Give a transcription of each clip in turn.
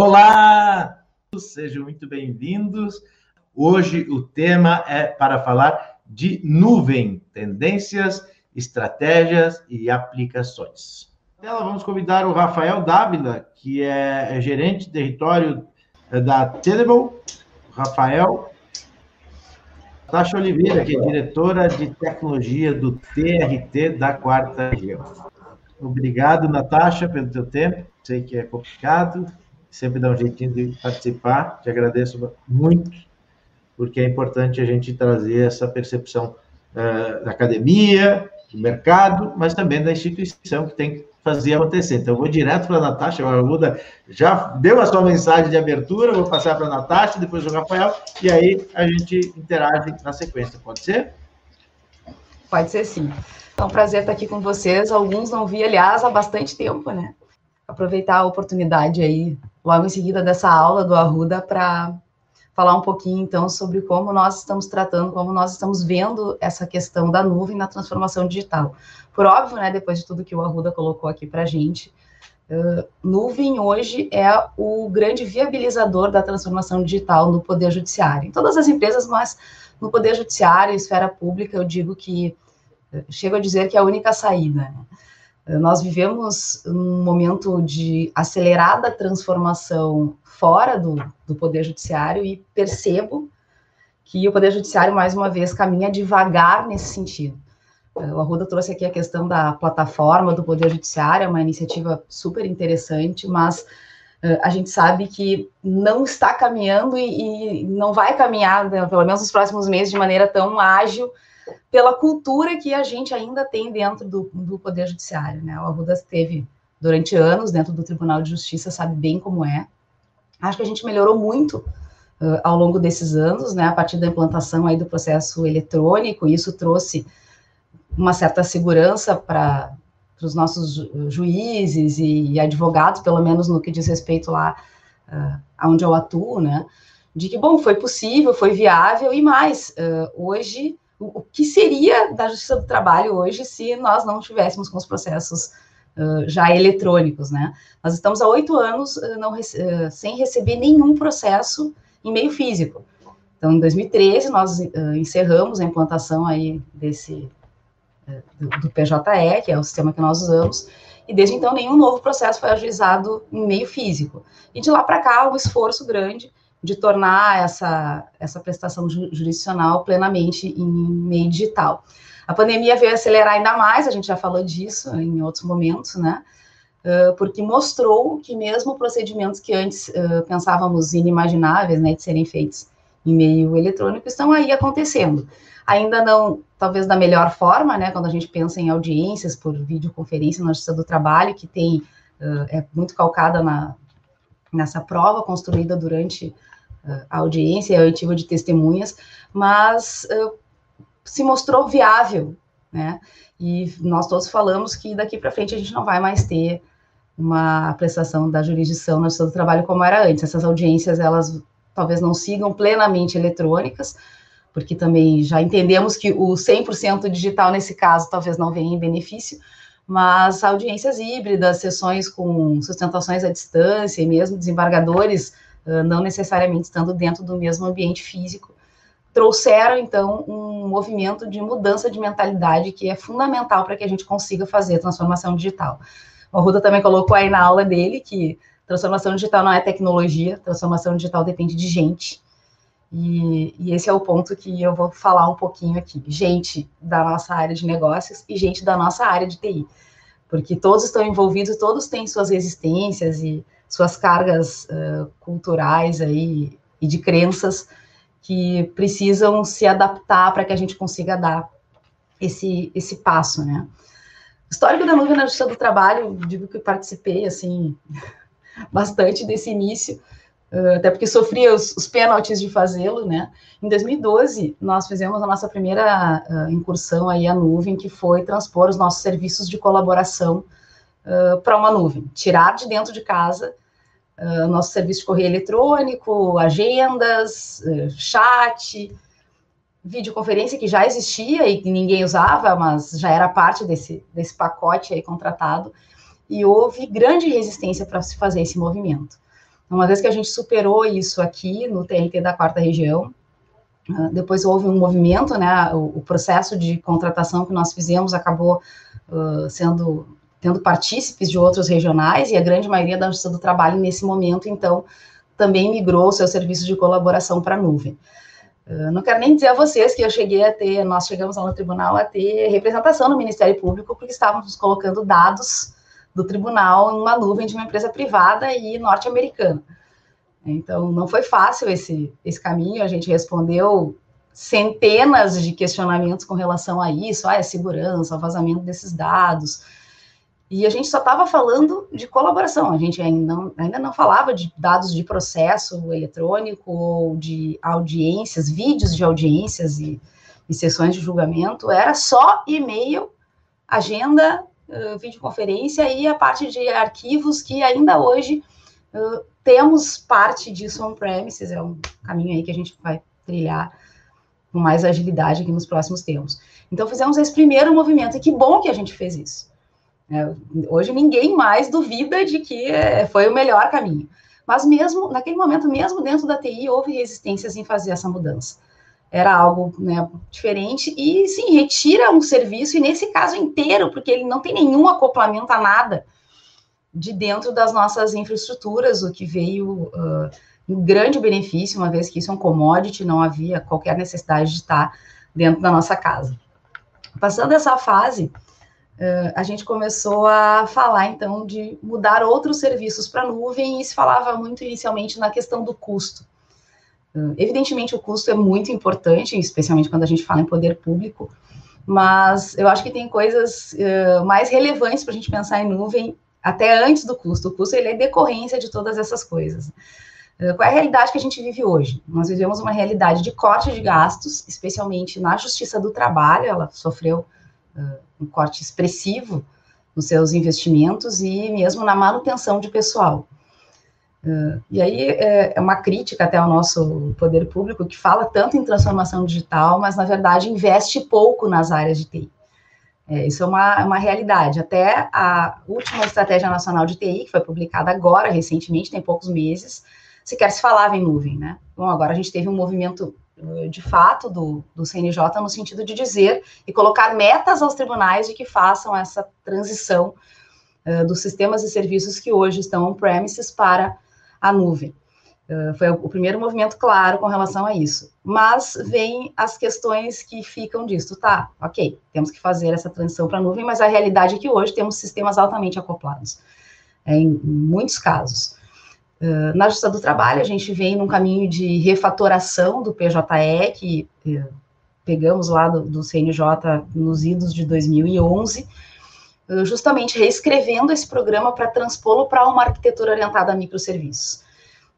Olá, sejam muito bem-vindos. Hoje o tema é para falar de nuvem, tendências, estratégias e aplicações. Então, vamos convidar o Rafael Dávila, que é gerente de território da Tenable. Rafael. Natasha Oliveira, que é diretora de tecnologia do TRT da quarta região. Obrigado, Natasha, pelo teu tempo. Sei que é complicado, sempre dá um jeitinho de participar. Te agradeço muito, porque é importante a gente trazer essa percepção uh, da academia, do mercado, mas também da instituição que tem que fazer acontecer. Então, eu vou direto para a Natasha, a Arruda já deu a sua mensagem de abertura, vou passar para a Natasha, depois o Rafael, e aí a gente interage na sequência, pode ser? Pode ser sim. É um prazer estar aqui com vocês. Alguns não vi, aliás, há bastante tempo, né? Aproveitar a oportunidade aí, logo em seguida dessa aula do Arruda, para falar um pouquinho, então, sobre como nós estamos tratando, como nós estamos vendo essa questão da nuvem na transformação digital. Por óbvio, né, depois de tudo que o Arruda colocou aqui para a gente, uh, nuvem hoje é o grande viabilizador da transformação digital no Poder Judiciário. Em todas as empresas, mas no Poder Judiciário, esfera pública, eu digo que, uh, chego a dizer que é a única saída. Né? Nós vivemos um momento de acelerada transformação fora do, do Poder Judiciário e percebo que o Poder Judiciário, mais uma vez, caminha devagar nesse sentido. O Arruda trouxe aqui a questão da plataforma do Poder Judiciário, é uma iniciativa super interessante, mas uh, a gente sabe que não está caminhando e, e não vai caminhar, né, pelo menos nos próximos meses, de maneira tão ágil pela cultura que a gente ainda tem dentro do, do Poder Judiciário. Né? O Arruda esteve durante anos dentro do Tribunal de Justiça, sabe bem como é. Acho que a gente melhorou muito uh, ao longo desses anos, né, a partir da implantação aí do processo eletrônico, isso trouxe uma certa segurança para os nossos juízes e, e, advogados, pelo menos no que diz respeito lá uh, aonde eu atuo, né, de que, bom, foi possível, foi viável, e mais, uh, hoje o, que seria da Justiça do Trabalho hoje se nós não tivéssemos com os processos uh, já eletrônicos, né? Nós estamos há oito anos uh, não, uh, sem receber nenhum processo em meio físico. Então, em 2013, nós encerramos a implantação aí desse, do, do PJE, que é o sistema que nós usamos, e desde então nenhum novo processo foi ajuizado em meio físico. E de lá para cá, um esforço grande de tornar essa, essa prestação jurisdicional plenamente em meio digital. A pandemia veio acelerar ainda mais, a gente já falou disso em outros momentos, né? porque mostrou que mesmo procedimentos que antes uh, pensávamos inimagináveis, né, de serem feitos em meio eletrônico, estão aí acontecendo. Ainda não, talvez da melhor forma, né, quando a gente pensa em audiências por videoconferência na Justiça do Trabalho, que tem, uh, é muito calcada na, nessa prova construída durante a audiência e a oitiva de testemunhas, mas uh, se mostrou viável, né? E nós todos falamos que daqui para frente a gente não vai mais ter uma prestação da jurisdição na do trabalho como era antes. Essas audiências, elas talvez não sigam plenamente eletrônicas, porque também já entendemos que o 100% digital nesse caso talvez não venha em benefício, mas audiências híbridas, sessões com sustentações à distância e mesmo desembargadores não necessariamente estando dentro do mesmo ambiente físico, trouxeram então um movimento de mudança de mentalidade que é fundamental para que a gente consiga fazer transformação digital. O Ruda também colocou aí na aula dele que transformação digital não é tecnologia, transformação digital depende de gente. E, e, esse é o ponto que eu vou falar um pouquinho aqui. Gente da nossa área de negócios e gente da nossa área de TI. Porque todos estão envolvidos, todos têm suas resistências e suas cargas uh, culturais aí e de crenças que precisam se adaptar para que a gente consiga dar esse, esse passo, né? Histórico da nuvem na justiça do trabalho, digo que participei, assim, bastante desse início, até porque sofria os, os pênaltis de fazê-lo, né? Em 2012, nós fizemos a nossa primeira uh, incursão aí à nuvem, que foi transpor os nossos serviços de colaboração uh, para uma nuvem, tirar de dentro de casa uh, nosso serviço de correio eletrônico, agendas, uh, chat, videoconferência que já existia e que ninguém usava, mas já era parte desse, desse pacote aí contratado, e houve grande resistência para se fazer esse movimento. Uma vez que a gente superou isso aqui no TRT da quarta região, uh, depois houve um movimento, né? O, processo de contratação que nós fizemos acabou uh, sendo tendo partícipes de outros regionais e a grande maioria da Justiça do Trabalho nesse momento, então, também migrou seu serviço de colaboração para a nuvem. Uh, não quero nem dizer a vocês que eu cheguei a ter, nós chegamos lá no tribunal a ter representação no Ministério Público, porque estávamos colocando dados do tribunal em uma nuvem de uma empresa privada e norte-americana. Então, não foi fácil esse, esse caminho, a gente respondeu centenas de questionamentos com relação a isso, ah, a segurança, vazamento desses dados, e a gente só estava falando de colaboração, a gente ainda não, ainda não falava de dados de processo eletrônico ou de audiências, vídeos de audiências e, e sessões de julgamento, era só e-mail, agenda, uh, videoconferência e a parte de arquivos que ainda hoje uh, temos parte disso on-premises, é um caminho aí que a gente vai trilhar com mais agilidade aqui nos próximos tempos. Então fizemos esse primeiro movimento, e que bom que a gente fez isso é, hoje ninguém mais duvida de que é, foi o melhor caminho. Mas mesmo naquele momento, mesmo dentro da TI, houve resistências em fazer essa mudança. Era algo né, diferente e sim, retira um serviço, e nesse caso inteiro, porque ele não tem nenhum acoplamento a nada de dentro das nossas infraestruturas, o que veio uh, um grande benefício, uma vez que isso é um commodity, não havia qualquer necessidade de estar dentro da nossa casa. Passando essa fase, Uh, a gente começou a falar, então, de mudar outros serviços para a nuvem e se falava muito inicialmente na questão do custo. Uh, evidentemente, o custo é muito importante, especialmente quando a gente fala em poder público, mas eu acho que tem coisas uh, mais relevantes para a gente pensar em nuvem até antes do custo. O custo ele é decorrência de todas essas coisas. Qual é a realidade que a gente vive hoje? Nós vivemos uma realidade de corte de gastos, especialmente na justiça do trabalho, ela sofreu um corte expressivo nos seus investimentos e mesmo na manutenção de pessoal. Uh, e aí é, é, uma crítica até ao nosso poder público que fala tanto em transformação digital, mas na verdade investe pouco nas áreas de TI. É, isso é uma, uma realidade. Até a última estratégia nacional de TI, que foi publicada agora, recentemente, tem poucos meses, sequer se falava em nuvem, né? Bom, agora a gente teve um movimento eh, de fato do, do CNJ no sentido de dizer e colocar metas aos tribunais de que façam essa transição uh, dos sistemas e serviços que hoje estão on-premises para a nuvem. Uh, foi o, primeiro movimento claro com relação a isso. Mas vem as questões que ficam disso. Tá, ok, temos que fazer essa transição para a nuvem, mas a realidade é que hoje temos sistemas altamente acoplados, é, em muitos casos. Uh, na Justiça do Trabalho, a gente vem num caminho de refatoração do PJE, que uh, pegamos lá do, do, CNJ nos idos de 2011, uh, justamente reescrevendo esse programa para transpô-lo para uma arquitetura orientada a microserviços.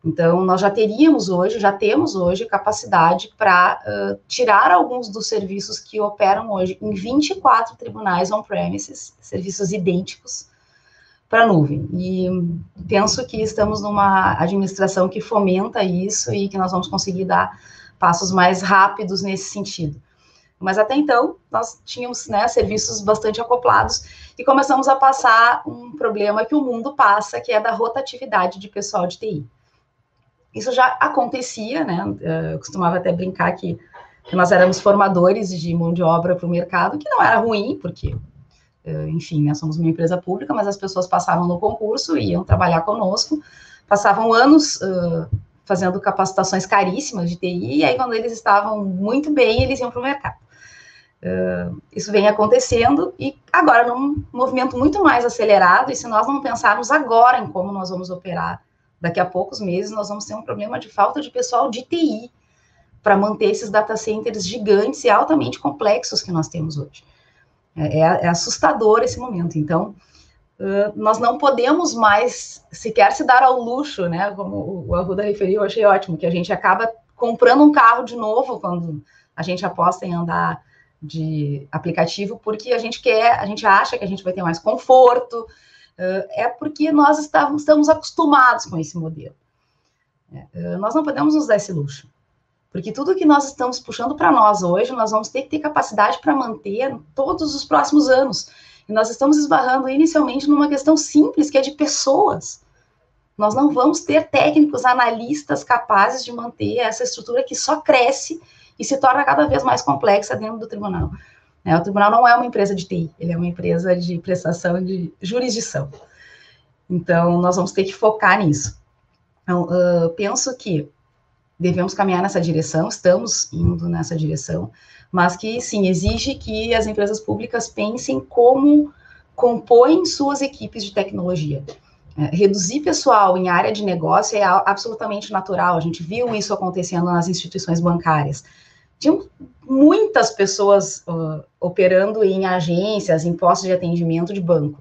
Então, nós já teríamos hoje, já temos hoje capacidade para tirar alguns dos serviços que operam hoje em 24 tribunais on-premises, serviços idênticos, para a nuvem. E penso que estamos numa administração que fomenta isso e que nós vamos conseguir dar passos mais rápidos nesse sentido. Mas até então, nós tínhamos né, serviços bastante acoplados e começamos a passar um problema que o mundo passa, que é da rotatividade de pessoal de TI. Isso já acontecia, né? Eu costumava até brincar que, nós éramos formadores de mão de obra para o mercado, que não era ruim, porque eh, enfim, nós somos uma empresa pública, mas as pessoas passavam no concurso, iam trabalhar conosco, passavam anos uh, fazendo capacitações caríssimas de TI, e aí quando eles estavam muito bem, eles iam para o mercado. Uh, isso vem acontecendo, e agora num movimento muito mais acelerado, e se nós não pensarmos agora em como nós vamos operar daqui a poucos meses, nós vamos ter um problema de falta de pessoal de TI para manter esses data centers gigantes e altamente complexos que nós temos hoje. É, é, é assustador esse momento. Então, uh, nós não podemos mais sequer se dar ao luxo, né? Como o Arruda referiu, eu achei ótimo, que a gente acaba comprando um carro de novo quando a gente aposta em andar de aplicativo, porque a gente quer, a gente acha que a gente vai ter mais conforto, é porque nós estamos, estamos acostumados com esse modelo. Uh, nós não podemos nos dar esse luxo. Porque tudo que nós estamos puxando para nós hoje, nós vamos ter que ter capacidade para manter todos os próximos anos. E nós estamos esbarrando inicialmente numa questão simples, que é de pessoas. nós não vamos ter técnicos, analistas capazes de manter essa estrutura que só cresce e se torna cada vez mais complexa dentro do tribunal. É, o tribunal não é uma empresa de TI, ele é uma empresa de prestação de jurisdição. Então, nós vamos ter que focar nisso. Então, uh, penso que devemos caminhar nessa direção, estamos indo nessa direção, mas que sim, exige que as empresas públicas pensem como compõem suas equipes de tecnologia. É, reduzir pessoal em área de negócio é absolutamente natural, a gente viu isso acontecendo nas instituições bancárias. Tinham muitas pessoas uh, operando em agências, em postos de atendimento de banco.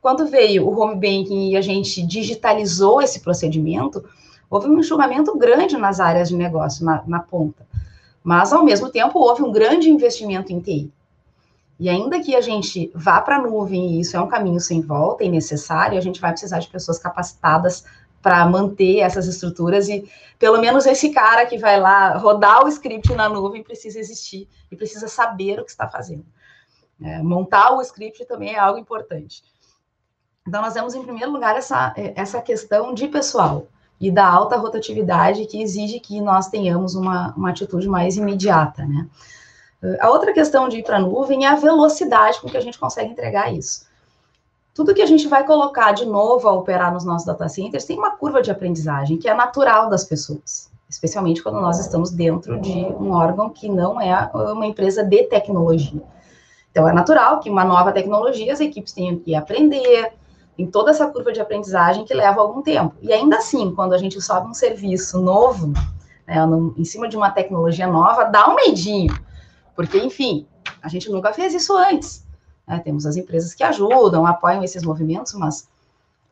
Quando veio o home banking e a gente digitalizou esse procedimento, houve um enxugamento grande nas áreas de negócio, na, na ponta. Mas, ao mesmo tempo, houve um grande investimento em TI. E ainda que a gente vá para a nuvem, e isso é um caminho sem volta e necessário, a gente vai precisar de pessoas capacitadas para manter essas estruturas e pelo menos esse cara que vai lá rodar o script na nuvem precisa existir e precisa saber o que está fazendo. É, montar o script também é algo importante. Então, nós temos, em primeiro lugar, essa, essa questão de pessoal e da alta rotatividade que exige que nós tenhamos uma, uma atitude mais imediata, né? A outra questão de ir para a nuvem é a velocidade com que a gente consegue entregar isso. Tudo que a gente vai colocar de novo a operar nos nossos data centers tem uma curva de aprendizagem que é natural das pessoas, especialmente quando nós estamos dentro de um órgão que não é uma empresa de tecnologia. Então, é natural que uma nova tecnologia as equipes tenham que aprender, em toda essa curva de aprendizagem que leva algum tempo. E ainda assim, quando a gente sobe um serviço novo, né, em cima de uma tecnologia nova, dá um medinho, porque, enfim, a gente nunca fez isso antes. Né? Temos as empresas que ajudam, apoiam esses movimentos, mas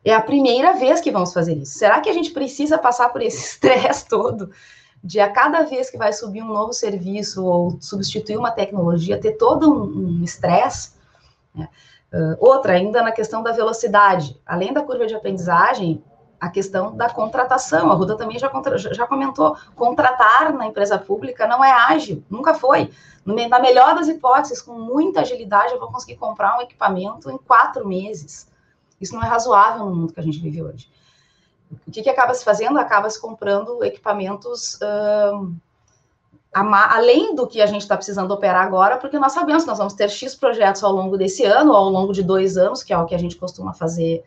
é a primeira vez que vamos fazer isso. Será que a gente precisa passar por esse estresse todo de a cada vez que vai subir um novo serviço ou substituir uma tecnologia ter todo um estresse? Um né? Uh, outra, ainda na questão da velocidade, além da curva de aprendizagem, a questão da contratação. A Ruda também já, contra, já comentou: contratar na empresa pública não é ágil, nunca foi. Na melhor das hipóteses, com muita agilidade, eu vou conseguir comprar um equipamento em quatro meses. Isso não é razoável no mundo que a gente vive hoje. O que, que acaba se fazendo? Acaba se comprando equipamentos. Uh, além do que a gente está precisando operar agora, porque nós sabemos que nós vamos ter X projetos ao longo desse ano, ao longo de dois anos, que é o que a gente costuma fazer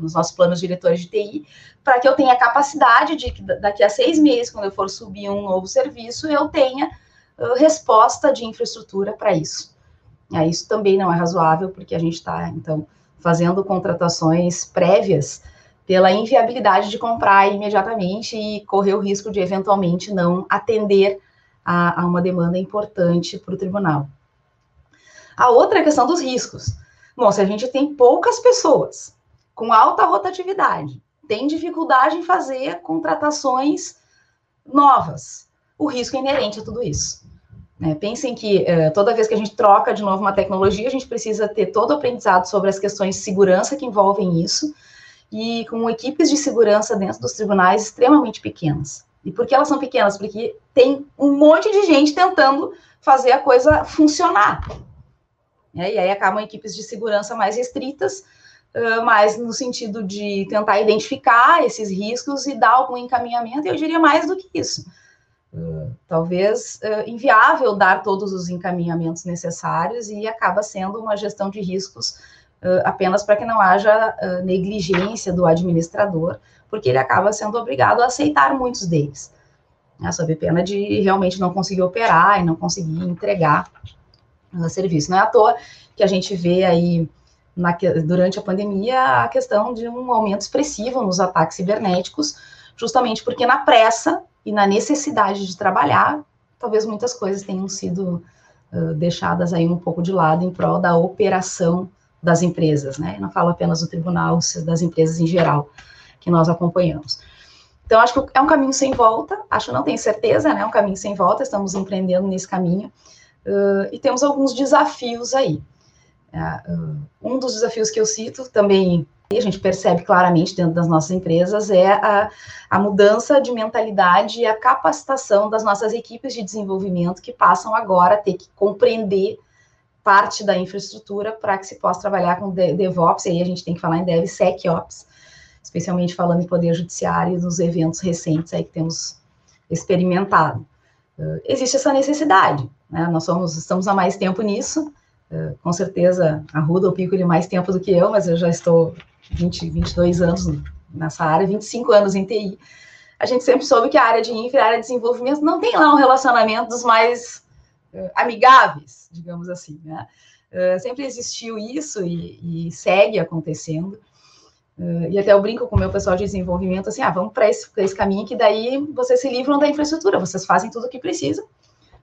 nos nossos planos diretores de TI, para que eu tenha capacidade de que daqui a seis meses, quando eu for subir um novo serviço, eu tenha uh, resposta de infraestrutura para isso. É, isso também não é razoável, porque a gente está, então, fazendo contratações prévias pela inviabilidade de comprar imediatamente e correr o risco de, eventualmente, não atender a, a uma demanda importante para o tribunal. A outra é a questão dos riscos. Bom, se a gente tem poucas pessoas com alta rotatividade, tem dificuldade em fazer contratações novas, o risco é inerente a tudo isso. Né? Pensem que eh, toda vez que a gente troca de novo uma tecnologia, a gente precisa ter todo o aprendizado sobre as questões de segurança que envolvem isso, e com equipes de segurança dentro dos tribunais extremamente pequenas. E por que elas são pequenas? Porque tem um monte de gente tentando fazer a coisa funcionar. E aí acabam equipes de segurança mais restritas, uh, mais no sentido de tentar identificar esses riscos e dar algum encaminhamento, eu diria mais do que isso. Uh, talvez uh, inviável dar todos os encaminhamentos necessários e acaba sendo uma gestão de riscos apenas para que não haja negligência do administrador, porque ele acaba sendo obrigado a aceitar muitos deles, né, sob pena de realmente não conseguir operar e não conseguir entregar o serviço. Não é à toa que a gente vê aí, na, durante a pandemia, a questão de um aumento expressivo nos ataques cibernéticos, justamente porque na pressa e na necessidade de trabalhar, talvez muitas coisas tenham sido uh, deixadas aí um pouco de lado em prol da operação das empresas, né? Não falo apenas do tribunal, das empresas em geral que nós acompanhamos. Então, acho que é um caminho sem volta, acho, não tenho certeza, né? É um caminho sem volta, estamos empreendendo nesse caminho, uh, e temos alguns desafios aí. Uh, um dos desafios que eu cito também, e a gente percebe claramente dentro das nossas empresas, é a, a mudança de mentalidade e a capacitação das nossas equipes de desenvolvimento que passam agora a ter que compreender parte da infraestrutura para que se possa trabalhar com DevOps, e aí a gente tem que falar em DevSecOps, especialmente falando em poder judiciário e dos eventos recentes aí que temos experimentado. Uh, existe essa necessidade, né? Nós somos, estamos há mais tempo nisso, com certeza a Ruda, o Pico, ele mais tempo do que eu, mas eu já estou 20, 22 anos nessa área, 25 anos em TI. A gente sempre soube que a área de infra, a área de desenvolvimento, não tem lá um relacionamento dos mais uh, amigáveis, digamos assim, né? sempre existiu isso e, e segue acontecendo. Uh, e até eu brinco com o meu pessoal de desenvolvimento, assim, ah, vamos para esse, esse, caminho que daí vocês se livram da infraestrutura, vocês fazem tudo o que precisam,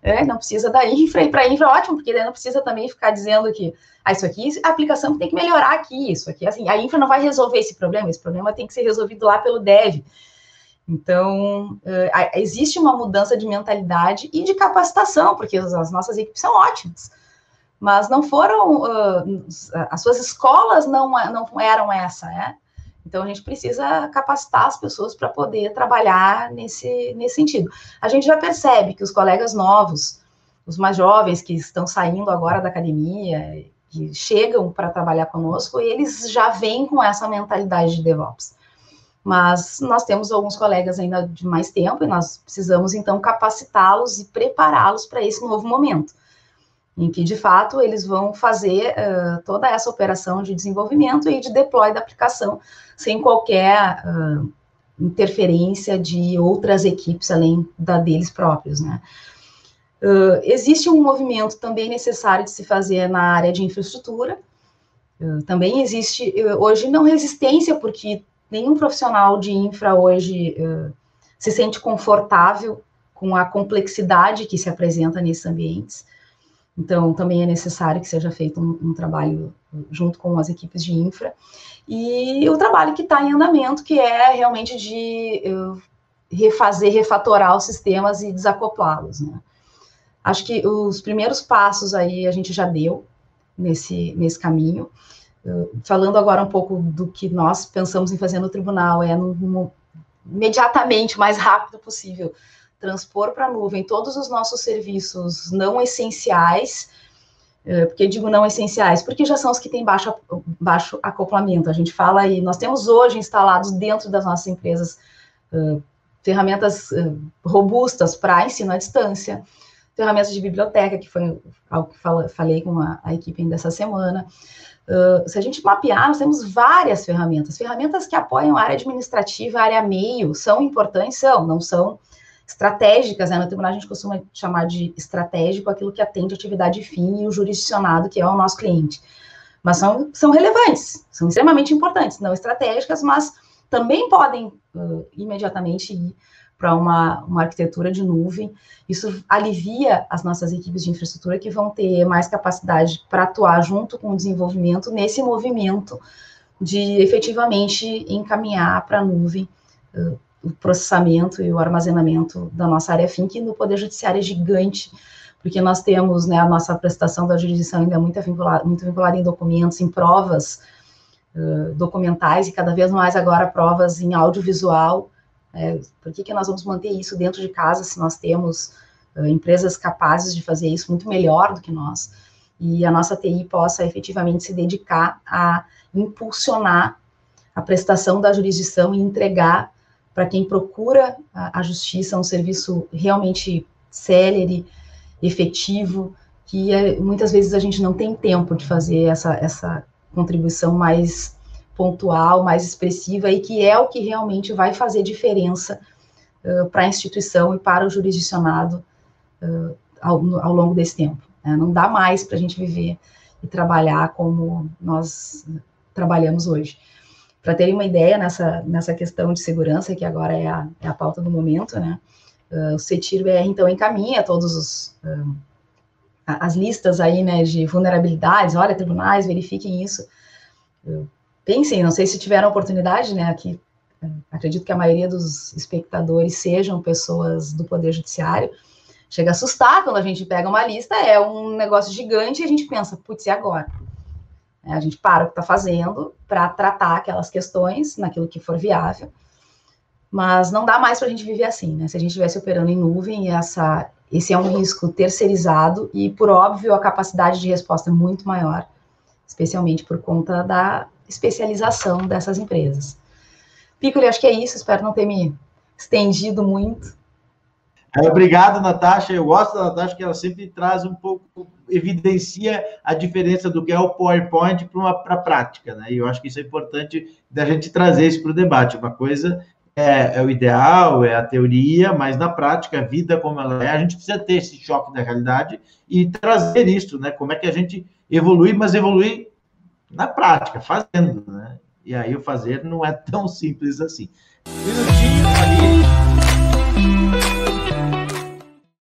é, não precisa da infra, e para infra ótimo, porque daí não precisa também ficar dizendo que, ah, isso aqui, a aplicação tem que melhorar aqui, isso aqui, assim, a infra não vai resolver esse problema, esse problema tem que ser resolvido lá pelo dev. Então, uh, existe uma mudança de mentalidade e de capacitação, porque as, as nossas equipes são ótimas, mas não foram, uh, as suas escolas não, não eram essa, né? Então, a gente precisa capacitar as pessoas para poder trabalhar nesse, nesse sentido. A gente já percebe que os colegas novos, os mais jovens que estão saindo agora da academia, que chegam para trabalhar conosco, eles já vêm com essa mentalidade de DevOps. Mas nós temos alguns colegas ainda de mais tempo e nós precisamos, então, capacitá-los e prepará-los para esse novo momento em que de fato eles vão fazer uh, toda essa operação de desenvolvimento e de deploy da aplicação sem qualquer uh, interferência de outras equipes além da deles próprios, né? Uh, existe um movimento também necessário de se fazer na área de infraestrutura. também existe hoje não resistência, porque nenhum profissional de infra hoje se sente confortável com a complexidade que se apresenta nesses ambientes. Então, também é necessário que seja feito um, um trabalho junto com as equipes de infra. E o trabalho que está em andamento, que é realmente de refazer, refatorar os sistemas e desacoplá-los. Né? Acho que os primeiros passos aí a gente já deu nesse, nesse caminho. Falando agora um pouco do que nós pensamos em fazer no tribunal, é no, no, imediatamente, o mais rápido possível, transpor para a nuvem todos os nossos serviços não essenciais, eh, porque digo não essenciais, porque já são os que têm baixo, baixo acoplamento. A gente fala aí, nós temos hoje instalados dentro das nossas empresas uh, ferramentas uh, robustas para ensino à distância, ferramentas de biblioteca, que foi algo que fala, falei com a, a equipe ainda essa semana. Uh, se a gente mapear, nós temos várias ferramentas, ferramentas que apoiam a área administrativa, a área meio, são importantes, são, não são estratégicas, né? No tribunal a gente costuma chamar de estratégico aquilo que atende a atividade fim e o jurisdicionado, que é o nosso cliente. Mas são, são relevantes, são extremamente importantes, não estratégicas, mas também podem uh, imediatamente ir para uma, uma arquitetura de nuvem. Isso alivia as nossas equipes de infraestrutura que vão ter mais capacidade para atuar junto com o desenvolvimento nesse movimento de efetivamente encaminhar para a nuvem uh, o processamento e o armazenamento da nossa área que no Poder Judiciário é gigante, porque nós temos, né, a nossa prestação da jurisdição ainda muito vinculada, muito vinculada em documentos, em provas uh, documentais, e cada vez mais agora provas em audiovisual. É, por que, que nós vamos manter isso dentro de casa se nós temos uh, empresas capazes de fazer isso muito melhor do que nós? E a nossa TI possa efetivamente se dedicar a impulsionar a prestação da jurisdição e entregar para quem procura a, a, justiça, um serviço realmente célere, efetivo, que é, muitas vezes a gente não tem tempo de fazer essa, essa contribuição mais pontual, mais expressiva, e que é o que realmente vai fazer diferença uh, para a instituição e para o jurisdicionado uh, ao, ao, longo desse tempo. Né? Não dá mais para a gente viver e trabalhar como nós trabalhamos hoje. Para terem uma ideia nessa, nessa questão de segurança, que agora é a, é a pauta do momento, né? Uh, o CETIR-BR, então, encaminha todos os... Uh, as listas aí, né, de vulnerabilidades, olha, tribunais, verifiquem isso. Pensem, não sei se tiveram oportunidade, né, aqui, acredito que a maioria dos espectadores sejam pessoas do Poder Judiciário, chega a assustar quando a gente pega uma lista, é um negócio gigante e a gente pensa, putz, e agora? É, a gente para o que está fazendo para tratar aquelas questões naquilo que for viável. Mas não dá mais para a gente viver assim, né? Se a gente estivesse operando em nuvem, essa, esse é um risco terceirizado e, por óbvio, a capacidade de resposta é muito maior, especialmente por conta da especialização dessas empresas. Piccoli, acho que é isso, espero não ter me estendido muito. É, obrigado, Natasha. Eu gosto da Natasha, que ela sempre traz um pouco, evidencia a diferença do que é o PowerPoint para a prática, né? E eu acho que isso é importante da gente trazer isso para o debate. Uma coisa é, é, o ideal, é a teoria, mas na prática, a vida como ela é, a gente precisa ter esse choque da realidade e trazer isso, né? Como é que a gente evolui, mas evolui na prática, fazendo, né? E aí o fazer não é tão simples assim. Minutinho